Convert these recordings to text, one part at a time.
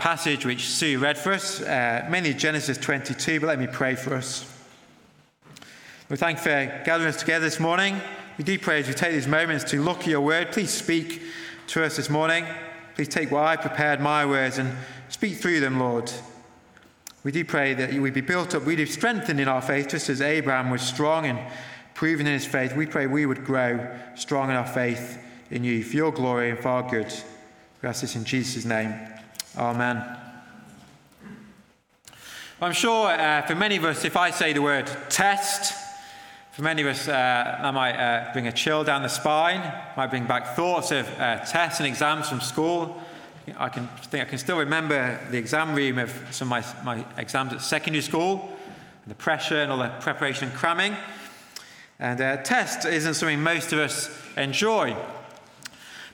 passage which Sue read for us, uh, mainly Genesis 22, but let me pray for us. We thank you for gathering us together this morning. We do pray as we take these moments to look at your word. Please speak to us this morning. Please take what I prepared, my words, and speak through them, Lord. We do pray that we'd be built up, we'd be strengthened in our faith, just as Abraham was strong and proven in his faith. We pray we would grow strong in our faith in you for your glory and for our good. We ask this in Jesus' name. Amen. I'm sure uh, for many of us, if I say the word test, for many of us, uh, that might uh, bring a chill down the spine, might bring back thoughts of uh, tests and exams from school. I can think I can still remember the exam room of some of my, my exams at secondary school, and the pressure and all the preparation and cramming. And uh, test isn't something most of us enjoy.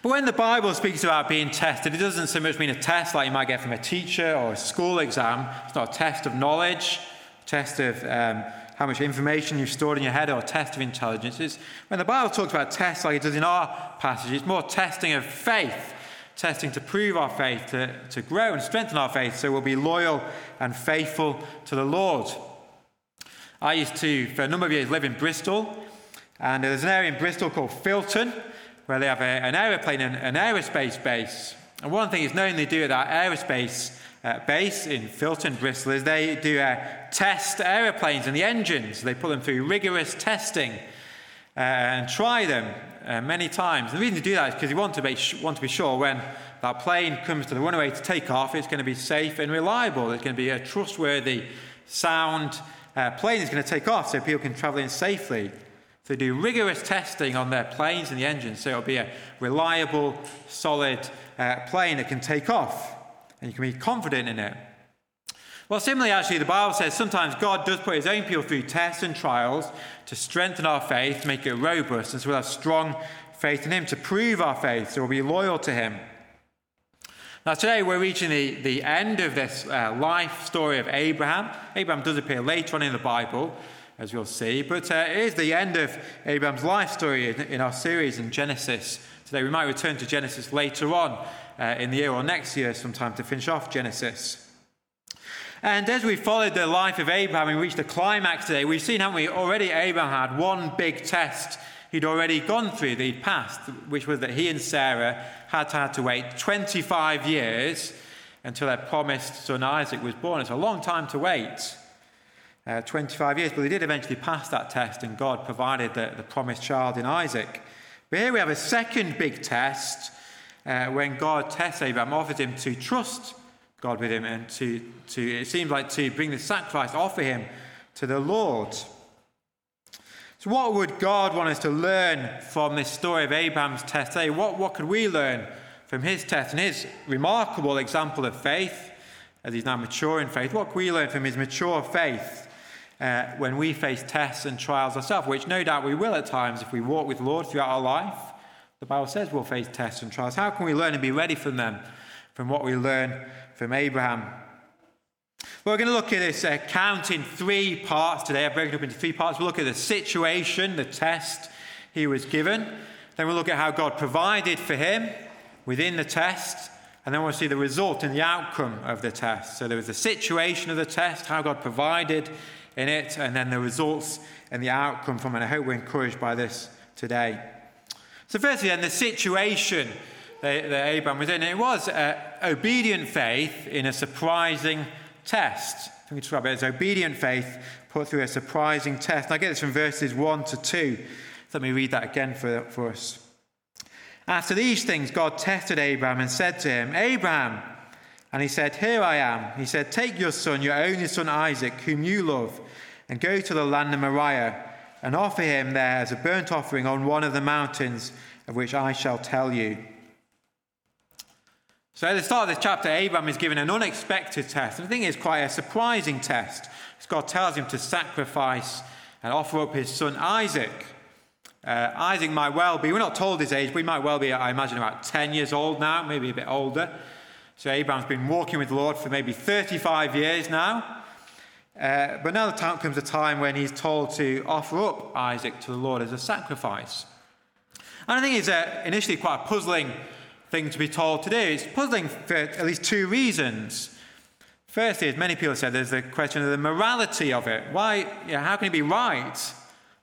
But when the Bible speaks about being tested, it doesn't so much mean a test like you might get from a teacher or a school exam. It's not a test of knowledge, a test of um, how much information you've stored in your head, or a test of intelligence. It's, when the Bible talks about tests like it does in our passage, it's more testing of faith, testing to prove our faith, to, to grow and strengthen our faith so we'll be loyal and faithful to the Lord. I used to, for a number of years, live in Bristol, and there's an area in Bristol called Filton where they have a, an aeroplane and an aerospace base. And one thing is known they do at that aerospace uh, base in Filton, Bristol, is they do uh, test aeroplanes and the engines. They put them through rigorous testing uh, and try them uh, many times. And the reason to do that is because you want to, be, want to be sure when that plane comes to the runway to take off, it's going to be safe and reliable. It's going to be a trustworthy, sound uh, plane is going to take off so people can travel in safely. They do rigorous testing on their planes and the engines, so it'll be a reliable, solid uh, plane that can take off, and you can be confident in it. Well, similarly, actually, the Bible says sometimes God does put his own people through tests and trials to strengthen our faith, make it robust, and so we'll have strong faith in him to prove our faith, so we'll be loyal to him. Now, today we're reaching the, the end of this uh, life story of Abraham. Abraham does appear later on in the Bible, as you'll see. But uh, it is the end of Abraham's life story in, in, our series in Genesis. Today we might return to Genesis later on uh, in the year or next year sometime to finish off Genesis. And as we followed the life of Abraham we reached the climax today, we've seen, haven't we, already Abraham had one big test he'd already gone through, that he'd passed, which was that he and Sarah had had to wait 25 years until their promised son Isaac was born. It's a long time to wait uh, 25 years, but they did eventually pass that test, and God provided the, the promised child in Isaac. But here we have a second big test uh, when God tests Abraham, offers him to trust God with him, and to, to it seems like to bring the sacrifice, offer him to the Lord. So, what would God want us to learn from this story of Abraham's test today? What, what could we learn from his test and his remarkable example of faith as he's now mature in faith? What can we learn from his mature faith? Uh, when we face tests and trials ourselves, which no doubt we will at times if we walk with the Lord throughout our life. The Bible says we'll face tests and trials. How can we learn and be ready from them, from what we learn from Abraham? Well, we're going to look at this account in three parts today. I've broken it up into three parts. We'll look at the situation, the test he was given. Then we'll look at how God provided for him within the test. And then we'll see the result and the outcome of the test. So there was the situation of the test, how God provided in it, and then the results and the outcome from it. I hope we're encouraged by this today. So, firstly, then, the situation that, Abraham was in, it was uh, obedient faith in a surprising test. I think it's right, it's obedient faith put through a surprising test. And I get this from verses 1 to 2. Let me read that again for, for us. After these things, God tested Abraham and said to him, Abraham, and he said, Here I am. He said, Take your son, your only son Isaac, whom you love and go to the land of Moriah and offer him there as a burnt offering on one of the mountains of which I shall tell you. So, at the start of this chapter, Abraham is given an unexpected test. I think it's quite a surprising test. God tells him to sacrifice and offer up his son Isaac. Uh, Isaac might well be, we're not told his age, but he might well be, I imagine, about 10 years old now, maybe a bit older. So, Abraham's been walking with the Lord for maybe 35 years now. Uh, but now the time comes a time when he's told to offer up Isaac to the Lord as a sacrifice. And I think it's uh, initially quite a puzzling thing to be told to do. It's puzzling for at least two reasons. Firstly, as many people have said, there's the question of the morality of it. Why, you know, how can it be right?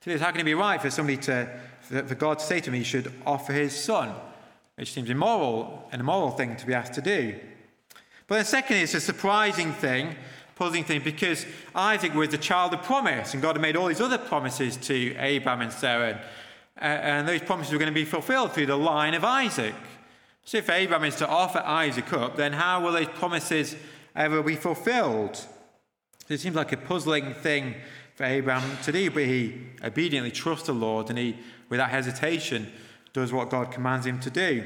to this? How can it be right for somebody to, for God to say to me, he should offer his son? Which seems immoral, an immoral thing to be asked to do. But then, secondly, it's a surprising thing, puzzling thing, because Isaac was the child of promise, and God had made all these other promises to Abraham and Sarah, and uh, those promises were going to be fulfilled through the line of Isaac. So, if Abraham is to offer Isaac up, then how will those promises ever be fulfilled? It seems like a puzzling thing for Abraham to do, but he obediently trusts the Lord and he, without hesitation, does what God commands him to do.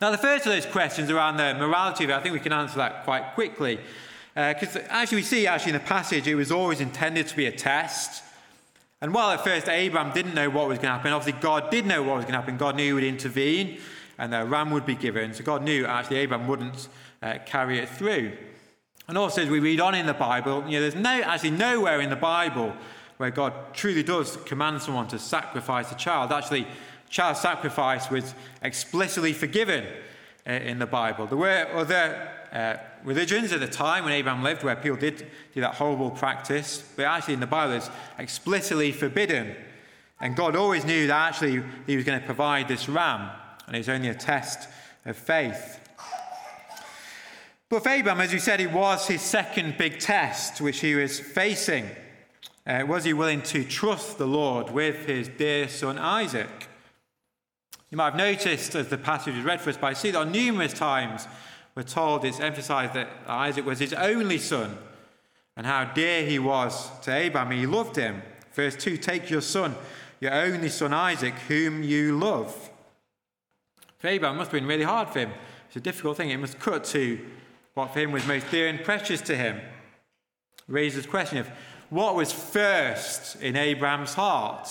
Now, the first of those questions around the morality of it, I think we can answer that quite quickly. Because uh, actually, we see actually in the passage, it was always intended to be a test. And while at first Abraham didn't know what was going to happen, obviously God did know what was going to happen. God knew he would intervene and a ram would be given. So God knew actually Abraham wouldn't uh, carry it through. And also, as we read on in the Bible, you know, there's no, actually nowhere in the Bible where God truly does command someone to sacrifice a child. Actually, child sacrifice was explicitly forgiven uh, in the Bible. There were other uh, religions at the time when Abraham lived where people did do that horrible practice, but actually in the Bible it's explicitly forbidden. And God always knew that actually he was going to provide this ram, and it was only a test of faith. But for Abraham, as we said, it was his second big test which he was facing. Uh, was he willing to trust the Lord with his dear son Isaac? You might have noticed as the passage is read for us but I see that on numerous times we're told it's emphasized that Isaac was his only son and how dear he was to Abraham. He loved him. Verse 2 Take your son, your only son Isaac, whom you love. For Abraham, it must have been really hard for him. It's a difficult thing. It must cut to what for him was most dear and precious to him. Raises the question of what was first in Abraham's heart?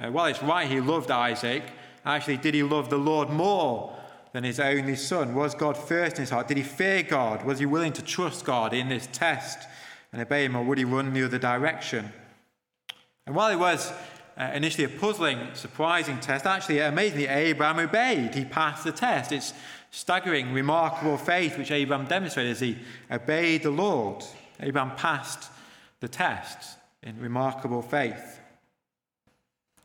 Uh, well, it's right he loved Isaac. Actually, did he love the Lord more than his only son? Was God first in his heart? Did he fear God? Was he willing to trust God in this test and obey him, or would he run the other direction? And while it was uh, initially a puzzling, surprising test, actually, amazingly, Abraham obeyed. He passed the test. It's staggering, remarkable faith which Abraham demonstrated as he obeyed the Lord. Abraham passed the test in remarkable faith.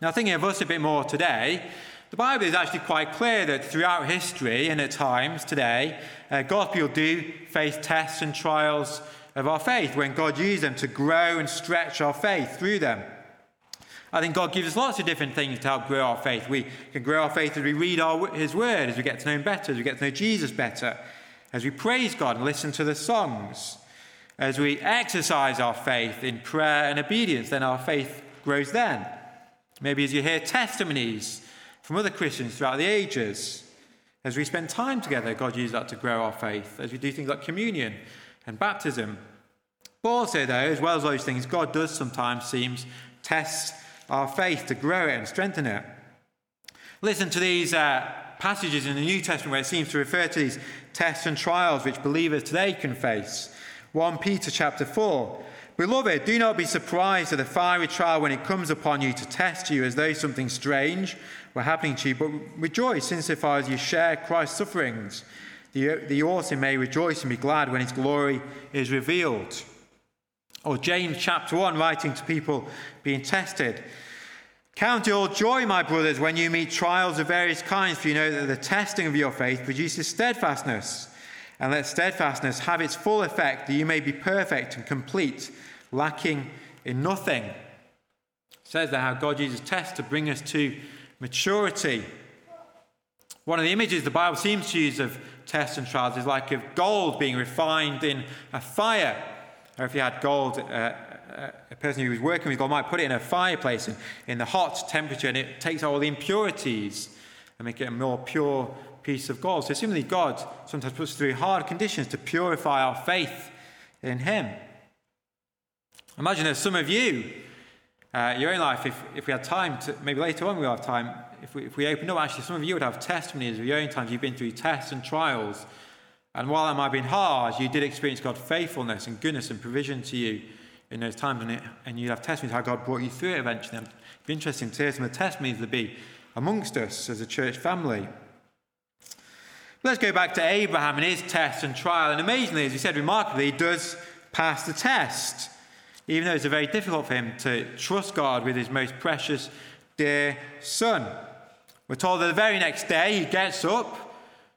Now, thinking of us a bit more today, the Bible is actually quite clear that throughout history and at times today, uh, God's people do face tests and trials of our faith when God uses them to grow and stretch our faith through them. I think God gives us lots of different things to help grow our faith. We can grow our faith as we read our, His Word, as we get to know Him better, as we get to know Jesus better, as we praise God and listen to the songs, as we exercise our faith in prayer and obedience, then our faith grows then. Maybe as you hear testimonies from other Christians throughout the ages, as we spend time together, God uses that to grow our faith, as we do things like communion and baptism. But also, though, as well as those things, God does sometimes seems test our faith, to grow it and strengthen it. Listen to these uh, passages in the New Testament where it seems to refer to these tests and trials which believers today can face. 1 Peter chapter 4. Beloved, do not be surprised at the fiery trial when it comes upon you to test you as though something strange were happening to you, but rejoice insofar as you share Christ's sufferings. The, the also may rejoice and be glad when his glory is revealed. Or James chapter 1, writing to people being tested. Count your joy, my brothers, when you meet trials of various kinds, for you know that the testing of your faith produces steadfastness. And let steadfastness have its full effect, that you may be perfect and complete, lacking in nothing. It says that how God uses tests to bring us to maturity. One of the images the Bible seems to use of tests and trials is like of gold being refined in a fire. Or if you had gold, uh, uh, a person who was working with gold might put it in a fireplace in, in the hot temperature and it takes all the impurities and make it a more pure piece of gold. So similarly, God sometimes puts us through hard conditions to purify our faith in Him. Imagine there's some of you, uh, your own life, if, if we had time, to, maybe later on we'll have time, if we, if we open up, actually, some of you would have testimonies of your own times you've been through tests and trials and while that might have been hard, you did experience God's faithfulness and goodness and provision to you in those times. And, it, and you have testimonies how God brought you through it eventually. It'd be interesting to hear some of the testimonies that be amongst us as a church family. Let's go back to Abraham and his test and trial. And amazingly, as we said, remarkably, he does pass the test, even though it's very difficult for him to trust God with his most precious, dear son. We're told that the very next day he gets up,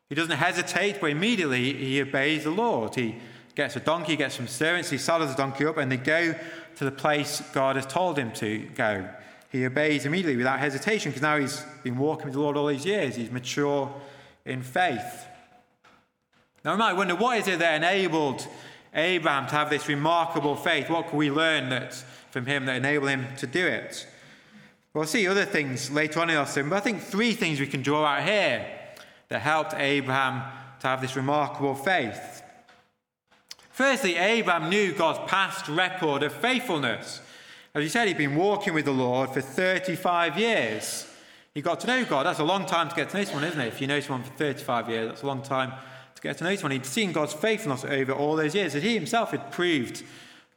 he doesn't hesitate, but immediately he obeys the Lord. He gets a donkey, gets some servants, he saddles the donkey up, and they go to the place God has told him to go. He obeys immediately without hesitation because now he's been walking with the Lord all these years. He's mature in faith. Now, we might wonder what is it that enabled Abraham to have this remarkable faith? What can we learn that, from him that enabled him to do it? We'll see other things later on in our sermon, but I think three things we can draw out here that helped Abraham to have this remarkable faith. Firstly, Abraham knew God's past record of faithfulness. As he said, he'd been walking with the Lord for 35 years. He got to know God. That's a long time to get to know someone, isn't it? If you know someone for 35 years, that's a long time to get to know someone. He'd seen God's faithfulness over all those years, that he himself had proved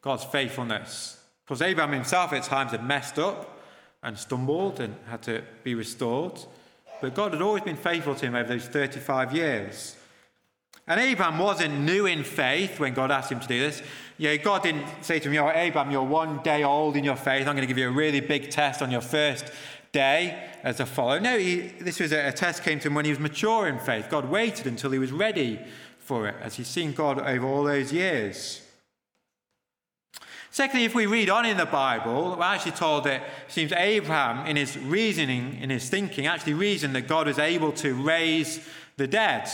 God's faithfulness. Because Abraham himself at times had messed up and stumbled and had to be restored. But God had always been faithful to him over those 35 years. And Abraham wasn't new in faith when God asked him to do this. You know, God didn't say to him, "You're Abraham, you're one day old in your faith. I'm going to give you a really big test on your first day as a follower. No, he, this was a, a test came to him when he was mature in faith. God waited until he was ready for it, as he's seen God over all those years. Secondly, if we read on in the Bible, we're actually told that it seems Abraham, in his reasoning, in his thinking, actually reasoned that God was able to raise the dead.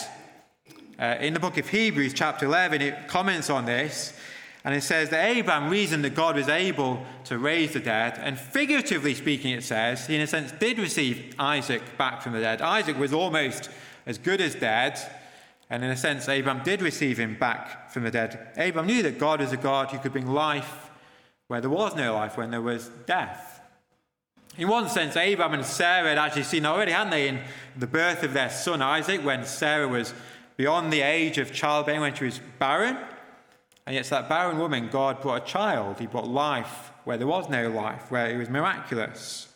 Uh, in the book of Hebrews, chapter 11, it comments on this. And it says that Abraham reasoned that God was able to raise the dead, and figuratively speaking, it says, he in a sense did receive Isaac back from the dead. Isaac was almost as good as dead, and in a sense, Abraham did receive him back from the dead. Abraham knew that God was a God who could bring life where there was no life, when there was death. In one sense, Abraham and Sarah had actually seen already, hadn't they, in the birth of their son Isaac, when Sarah was beyond the age of childbearing, when she was barren. And yet, to that barren woman, God brought a child. He brought life where there was no life, where it was miraculous.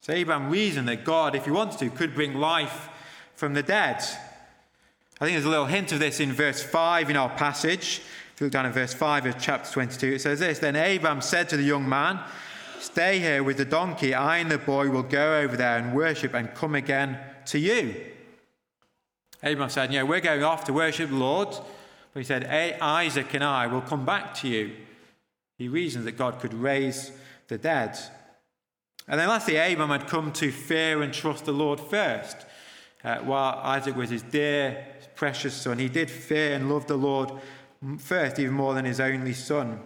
So Abraham reasoned that God, if he wanted to, could bring life from the dead. I think there's a little hint of this in verse 5 in our passage. If you look down at verse 5 of chapter 22, it says this Then Abraham said to the young man, Stay here with the donkey. I and the boy will go over there and worship and come again to you. Abraham said, Yeah, we're going off to worship the Lord. But he said, Isaac and I will come back to you. He reasoned that God could raise the dead. And then lastly, Abraham had come to fear and trust the Lord first. Uh, while Isaac was his dear, precious son, he did fear and love the Lord first, even more than his only son.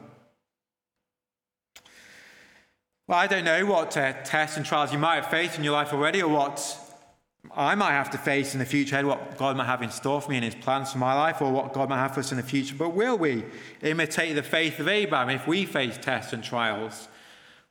Well, I don't know what uh, tests and trials you might have faced in your life already, or what I might have to face in the future, what God might have in store for me and his plans for my life, or what God might have for us in the future. But will we imitate the faith of Abraham if we face tests and trials?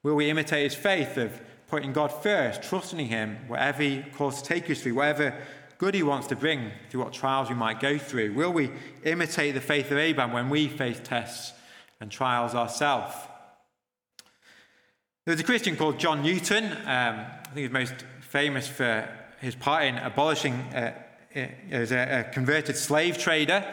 Will we imitate his faith of putting God first, trusting him, whatever he calls to take us through, whatever good he wants to bring through what trials we might go through? Will we imitate the faith of Abraham when we face tests and trials ourselves? There's a Christian called John Newton. Um, I think he's most famous for his part in abolishing uh, uh, as a, a, converted slave trader.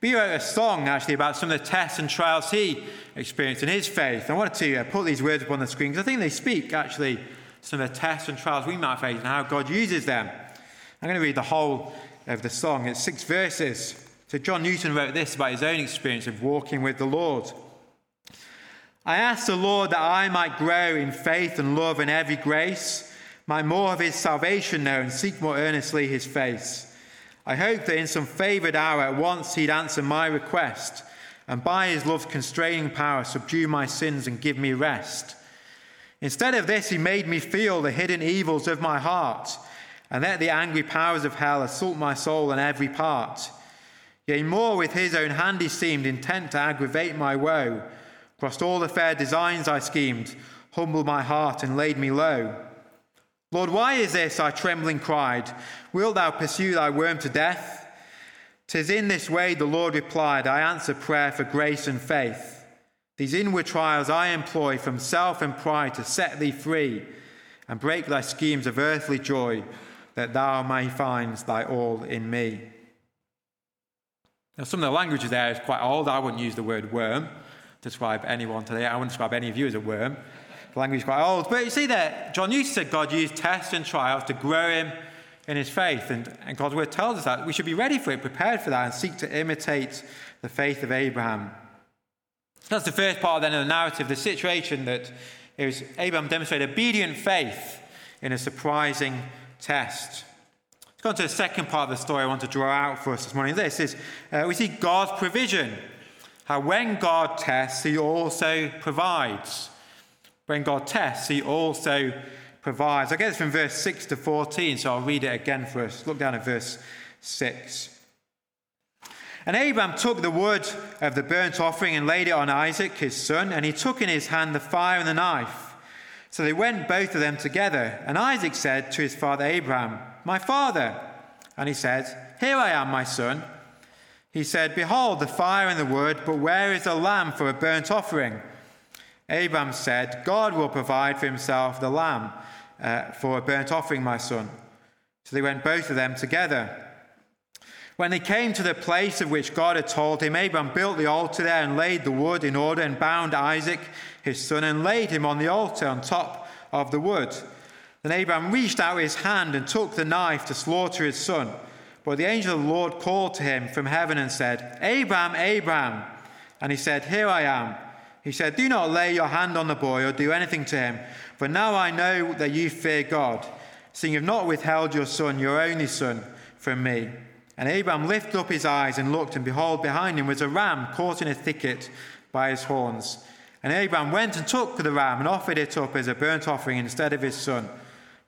But he wrote a song actually about some of the tests and trials he experienced in his faith. I wanted to uh, put these words up on the screen because I think they speak actually some of the tests and trials we might face and how God uses them. I'm going to read the whole of the song. It's six verses. So John Newton wrote this about his own experience of walking with the Lord. I asked the Lord that I might grow in faith and love and every grace might more of his salvation know and seek more earnestly his face. I hope that in some favoured hour at once he'd answer my request, and by his love's constraining power subdue my sins and give me rest. Instead of this, he made me feel the hidden evils of my heart, and let the angry powers of hell assault my soul in every part. Yea, more with his own hand he seemed, intent to aggravate my woe. Crossed all the fair designs I schemed, humbled my heart and laid me low. Lord, why is this? I trembling cried. Wilt thou pursue thy worm to death? Tis in this way, the Lord replied, I answer prayer for grace and faith. These inward trials I employ from self and pride to set thee free and break thy schemes of earthly joy, that thou may find thy all in me. Now, some of the language there is quite old. I wouldn't use the word worm to describe anyone today. I wouldn't describe any of you as a worm. Language quite old. But you see that John Newton said God used tests and trials to grow him in his faith. And, and God's word tells us that we should be ready for it, prepared for that, and seek to imitate the faith of Abraham. That's the first part then of the narrative, the situation that it was Abraham demonstrated obedient faith in a surprising test. Let's go on to the second part of the story I want to draw out for us this morning. This is uh, we see God's provision. How when God tests, he also provides. When God tests, he also provides. I this from verse 6 to 14, so I'll read it again for us. Look down at verse 6. And Abraham took the wood of the burnt offering and laid it on Isaac, his son, and he took in his hand the fire and the knife. So they went both of them together. And Isaac said to his father Abraham, My father. And he said, Here I am, my son. He said, Behold, the fire and the wood, but where is the lamb for a burnt offering? Abraham said, God will provide for himself the lamb uh, for a burnt offering, my son. So they went both of them together. When they came to the place of which God had told him, Abraham built the altar there and laid the wood in order and bound Isaac, his son, and laid him on the altar on top of the wood. Then Abraham reached out his hand and took the knife to slaughter his son. But the angel of the Lord called to him from heaven and said, Abraham, Abraham. And he said, Here I am. He said, Do not lay your hand on the boy or do anything to him, for now I know that you fear God, seeing you have not withheld your son, your only son, from me. And Abraham lifted up his eyes and looked, and behold, behind him was a ram caught in a thicket by his horns. And Abraham went and took the ram and offered it up as a burnt offering instead of his son.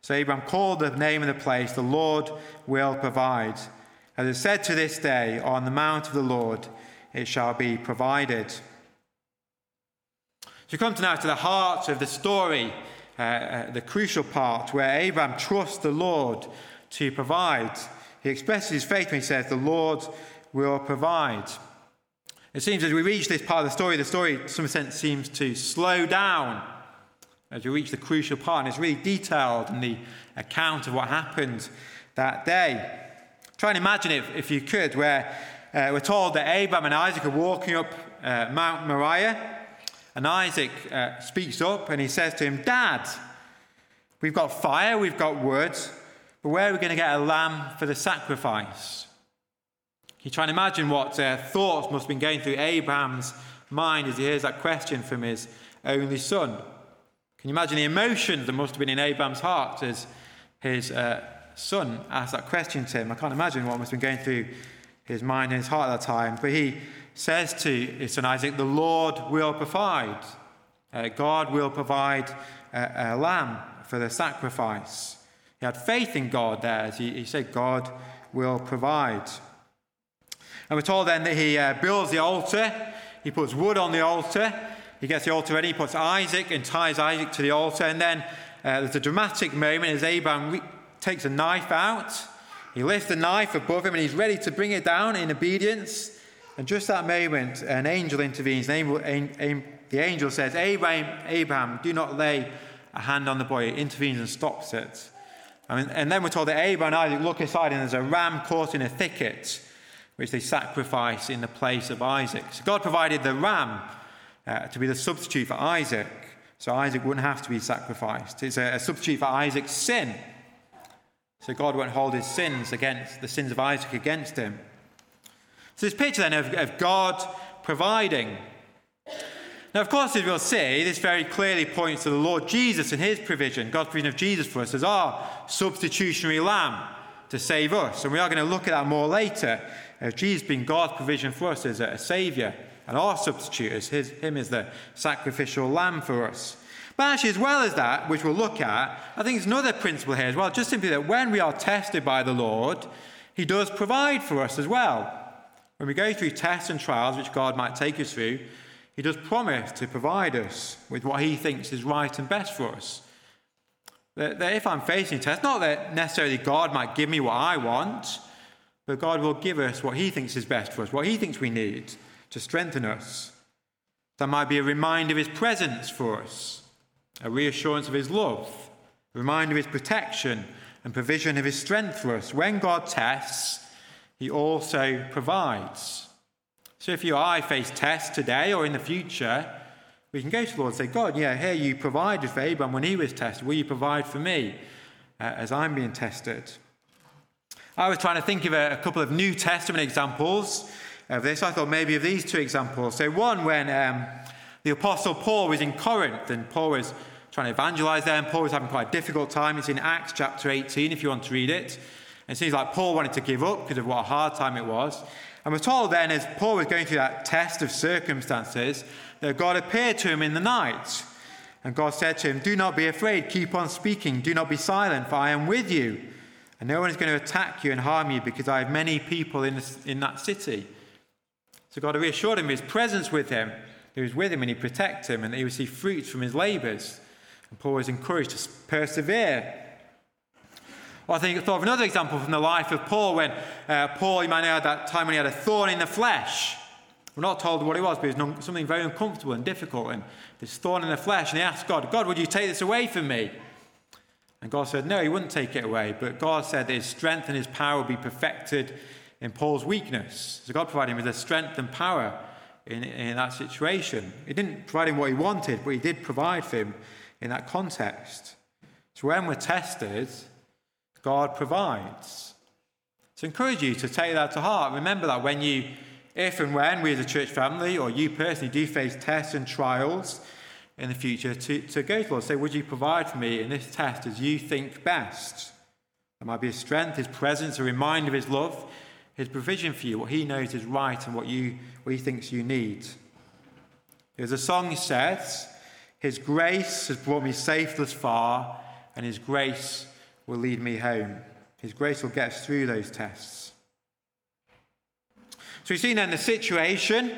So Abraham called the name of the place, The Lord Will Provide. As it said to this day, On the mount of the Lord it shall be provided. So we come to now to the heart of the story, uh, uh, the crucial part where Abraham trusts the Lord to provide. He expresses his faith when he says, The Lord will provide. It seems as we reach this part of the story, the story, in some sense, seems to slow down as we reach the crucial part. And it's really detailed in the account of what happened that day. Try and imagine it, if you could, where uh, we're told that Abraham and Isaac are walking up uh, Mount Moriah, and Isaac uh, speaks up and he says to him, Dad, we've got fire, we've got wood, but where are we going to get a lamb for the sacrifice? You try and imagine what uh, thoughts must have been going through Abraham's mind as he hears that question from his only son. Can you imagine the emotions that must have been in Abraham's heart as his uh, son asked that question to him? I can't imagine what must have been going through his mind and his heart at that time. But he says to son Isaac, The Lord will provide. Uh, God will provide a, a lamb for the sacrifice. He had faith in God there. As he, he said, God will provide. And we're told then that he uh, builds the altar, he puts wood on the altar, he gets the altar ready, he puts Isaac and ties Isaac to the altar, and then uh, there's a dramatic moment as Abraham re- takes a knife out. He lifts the knife above him and he's ready to bring it down in obedience. And just that moment, an angel intervenes. The angel, the angel says, Abraham, Abraham, do not lay a hand on the boy. It intervenes and stops it. And then we're told that Abraham and Isaac look aside and there's a ram caught in a thicket, which they sacrifice in the place of Isaac. So God provided the ram uh, to be the substitute for Isaac, so Isaac wouldn't have to be sacrificed. It's a, a substitute for Isaac's sin. So God won't hold his sins against the sins of Isaac against him. So this picture then of, of God providing now, of course, as we'll see, this very clearly points to the Lord Jesus and his provision, God's provision of Jesus for us as our substitutionary lamb to save us. And we are going to look at that more later. Uh, Jesus being God's provision for us as a, a saviour and our substitute as his, him as the sacrificial lamb for us. But actually, as well as that, which we'll look at, I think there's another principle here as well, just simply that when we are tested by the Lord, he does provide for us as well. When we go through tests and trials, which God might take us through, he does promise to provide us with what he thinks is right and best for us. That, that if I'm facing tests, not that necessarily God might give me what I want, but God will give us what he thinks is best for us, what he thinks we need to strengthen us. That might be a reminder of his presence for us, a reassurance of his love, a reminder of his protection and provision of his strength for us. When God tests, he also provides. So if you or I face tests today or in the future, we can go to the Lord and say, God, yeah, here you provided for Abraham when he was tested. Will you provide for me uh, as I'm being tested? I was trying to think of a, a, couple of New Testament examples of this. I thought maybe of these two examples. So, one when um, the Apostle Paul was in Corinth and Paul was trying to evangelize there, and Paul was having quite a difficult time. It's in Acts chapter 18, if you want to read it. It seems like Paul wanted to give up because of what a hard time it was. And we're told then, as Paul was going through that test of circumstances, that God appeared to him in the night. And God said to him, Do not be afraid, keep on speaking, do not be silent, for I am with you. And no one is going to attack you and harm you because I have many people in, this, in that city. So God reassured him his presence with him. He was with him and he protected him and he would see fruits from his labors. And Paul was encouraged to persevere. I think I thought of another example from the life of Paul when uh, Paul, you might know, at that time when he had a thorn in the flesh. We're not told what it was, but it was something very uncomfortable and difficult. And this thorn in the flesh. And he asked God, God, would you take this away from me? And God said, No, he wouldn't take it away. But God said that his strength and his power would be perfected in Paul's weakness. So God provided him with the strength and power in, in that situation. He didn't provide him what he wanted, but he did provide for him in that context. So when we're tested, God provides. So I encourage you to take that to heart. Remember that when you if and when we as a church family or you personally do face tests and trials in the future, to, to go to Lord say, Would you provide for me in this test as you think best? There might be a strength, his presence, a reminder of his love, his provision for you, what he knows is right and what, you, what he thinks you need. There's a song says, His grace has brought me safe thus far, and His grace will lead me home. His grace will get us through those tests. So we've seen then the situation,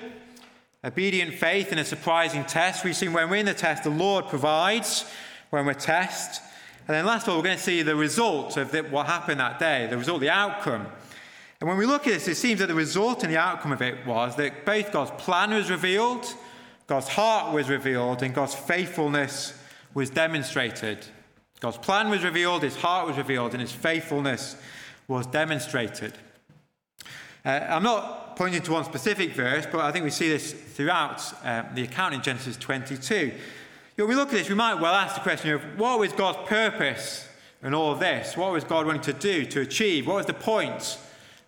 obedient faith in a surprising test. We've seen when we're in the test, the Lord provides when we're tested. And then last of all, we're going to see the result of the, what happened that day, the result, the outcome. And when we look at this, it seems that the result and the outcome of it was that both God's plan was revealed, God's heart was revealed, and God's faithfulness was demonstrated. God's plan was revealed, his heart was revealed, and his faithfulness was demonstrated. Uh, I'm not pointing to one specific verse, but I think we see this throughout um, the account in Genesis 22. When we look at this, we might well ask the question of what was God's purpose in all of this? What was God wanting to do, to achieve? What was the point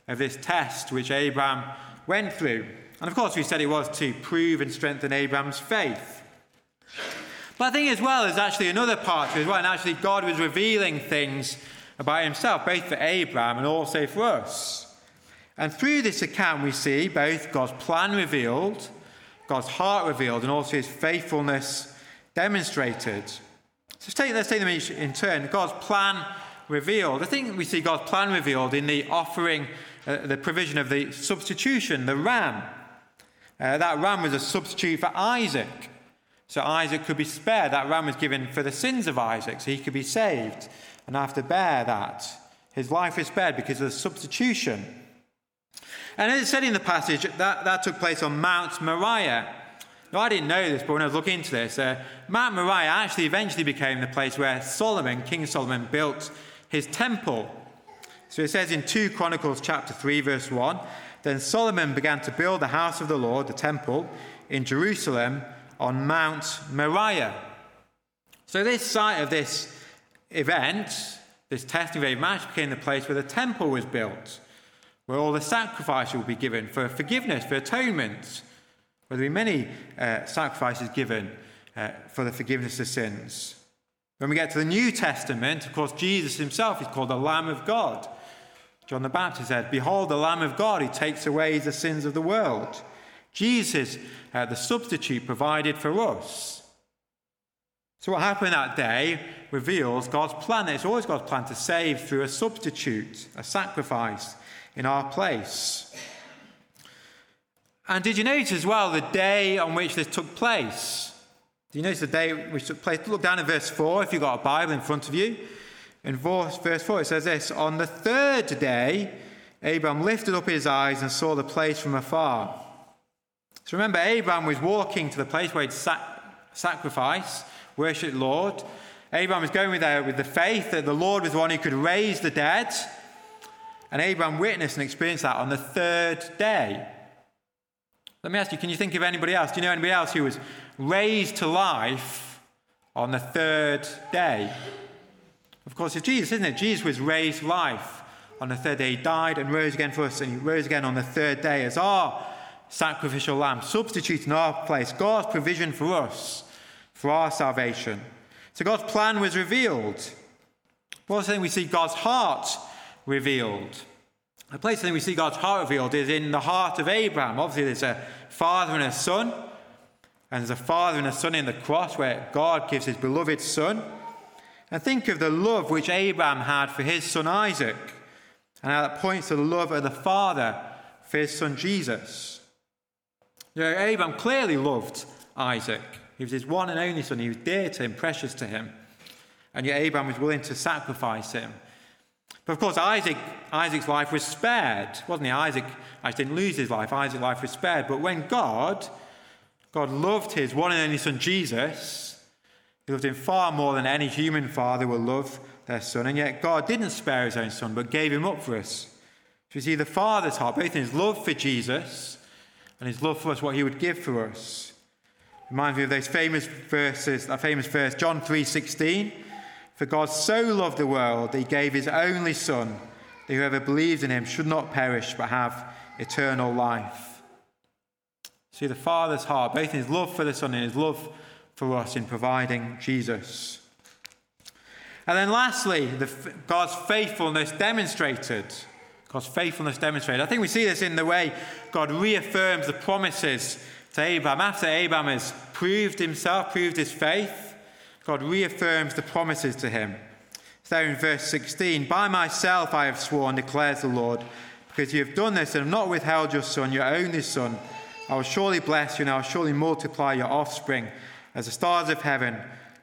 of this test which Abraham went through? And of course, we said it was to prove and strengthen Abraham's faith. But I think as well, there's actually another part to it as well, and actually God was revealing things about himself, both for Abraham and also for us. And through this account, we see both God's plan revealed, God's heart revealed, and also his faithfulness demonstrated. So take, let's take them each in turn. God's plan revealed. I think we see God's plan revealed in the offering, uh, the provision of the substitution, the ram. Uh, that ram was a substitute for Isaac. So Isaac could be spared. That ram was given for the sins of Isaac, so he could be saved and have to bear that. His life is spared because of the substitution. And as it said in the passage, that, that took place on Mount Moriah. Now, I didn't know this, but when I was looking into this, uh, Mount Moriah actually eventually became the place where Solomon, King Solomon, built his temple. So it says in 2 Chronicles chapter 3, verse 1 Then Solomon began to build the house of the Lord, the temple, in Jerusalem on Mount Moriah. So this site of this event, this testing of Abraham, became the place where the temple was built where all the sacrifice will be given for forgiveness, for atonement, where there will be many uh, sacrifices given uh, for the forgiveness of sins. When we get to the New Testament, of course, Jesus himself is called the Lamb of God. John the Baptist said, Behold, the Lamb of God who takes away the sins of the world. Jesus, uh, the substitute provided for us. So, what happened that day reveals God's plan. It's always God's plan to save through a substitute, a sacrifice in our place. And did you notice as well the day on which this took place? Do you notice the day which took place? Look down at verse 4 if you've got a Bible in front of you. In verse 4, it says this On the third day, Abraham lifted up his eyes and saw the place from afar. So remember, Abraham was walking to the place where he'd sac- sacrifice, worship Lord. Abraham was going there with the faith that the Lord was the one who could raise the dead. And Abraham witnessed and experienced that on the third day. Let me ask you, can you think of anybody else? Do you know anybody else who was raised to life on the third day? Of course, it's Jesus, isn't it? Jesus was raised to life on the third day. He died and rose again for us, and he rose again on the third day as our sacrificial lamb, substituting our place. God's provision for us, for our salvation. So God's plan was revealed. Well, then we see God's heart revealed. The place then we see God's heart revealed is in the heart of Abraham. Obviously, there's a father and a son, and there's a father and a son in the cross where God gives his beloved son. And think of the love which Abraham had for his son Isaac, and how that points to the love of the father for his son Jesus. You know, Abraham clearly loved Isaac. He was his one and only son. He was dear to him, precious to him. And yet Abraham was willing to sacrifice him but of course, Isaac, Isaac's life was spared, wasn't he? Isaac, Isaac didn't lose his life, Isaac's life was spared. But when God, God loved his one and only son Jesus, he loved him far more than any human father will love their son. And yet God didn't spare his own son, but gave him up for us. So you see the Father's heart, both in his love for Jesus and his love for us, what he would give for us. Reminds me of those famous verses, that famous verse, John 3:16. For God so loved the world that he gave his only Son, that whoever believes in him should not perish but have eternal life. See the Father's heart, both in his love for the Son and his love for us in providing Jesus. And then lastly, the, God's faithfulness demonstrated. God's faithfulness demonstrated. I think we see this in the way God reaffirms the promises to Abraham. After Abraham has proved himself, proved his faith, God reaffirms the promises to him. So in verse 16, By myself I have sworn, declares the Lord, because you have done this and have not withheld your son, your only son. I will surely bless you and I will surely multiply your offspring as the stars of heaven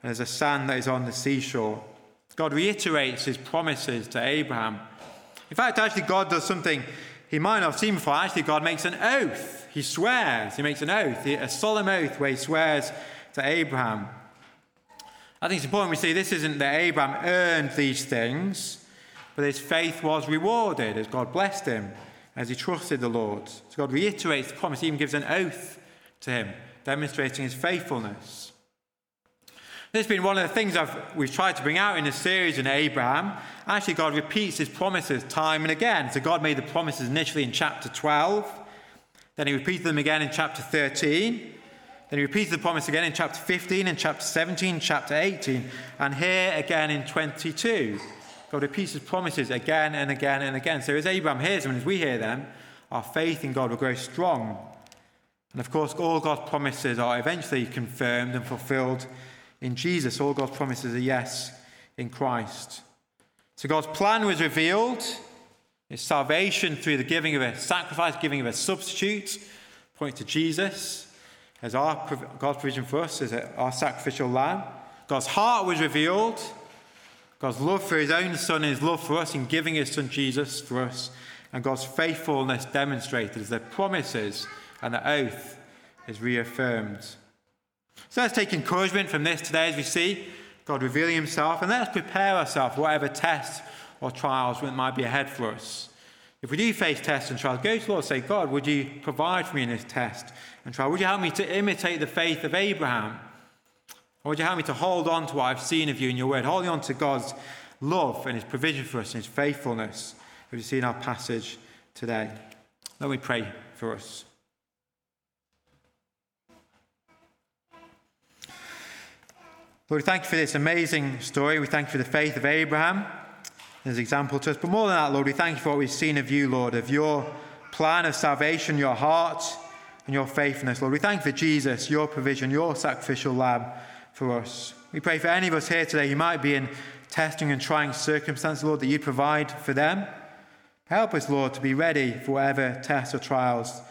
and as the sand that is on the seashore. God reiterates his promises to Abraham. In fact, actually, God does something he might not have seen before. Actually, God makes an oath. He swears. He makes an oath, a solemn oath where he swears to Abraham. I think it's important we see this isn't that Abraham earned these things, but his faith was rewarded as God blessed him, as he trusted the Lord. So God reiterates the promise, he even gives an oath to him, demonstrating his faithfulness. This has been one of the things I've, we've tried to bring out in this series in Abraham. Actually, God repeats his promises time and again. So God made the promises initially in chapter 12, then he repeated them again in chapter 13. Then he repeated the promise again in chapter 15, in chapter 17, chapter 18, and here again in 22. God repeats his promises again and again and again. So as Abraham hears them and as we hear them, our faith in God will grow strong. And of course, all God's promises are eventually confirmed and fulfilled in Jesus. All God's promises are yes in Christ. So God's plan was revealed. It's salvation through the giving of a sacrifice, giving of a substitute, pointing to Jesus as our, God's provision for us as our sacrificial lamb. God's heart was revealed. God's love for his own son and his love for us in giving his son Jesus for us. And God's faithfulness demonstrated as the promises and the oath is reaffirmed. So let's take encouragement from this today as we see God revealing himself and let's prepare ourselves for whatever tests or trials might be ahead for us. If we do face tests and trials, go to the Lord and say, God, would you provide for me in this test and trial? Would you help me to imitate the faith of Abraham? Or would you help me to hold on to what I've seen of you in your word, holding on to God's love and his provision for us and his faithfulness, as we see in our passage today? Let me pray for us. Lord, we thank you for this amazing story. We thank you for the faith of Abraham as an example to us. But more than that, Lord, we thank you for what we've seen of you, Lord, of your plan of salvation, your heart, and your faithfulness. Lord, we thank you for Jesus, your provision, your sacrificial lamb for us. We pray for any of us here today who might be in testing and trying circumstances, Lord, that you provide for them. Help us, Lord, to be ready for whatever tests or trials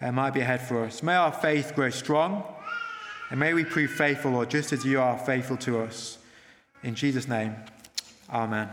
uh, might be ahead for us. May our faith grow strong, and may we prove faithful, Lord, just as you are faithful to us. In Jesus' name, amen.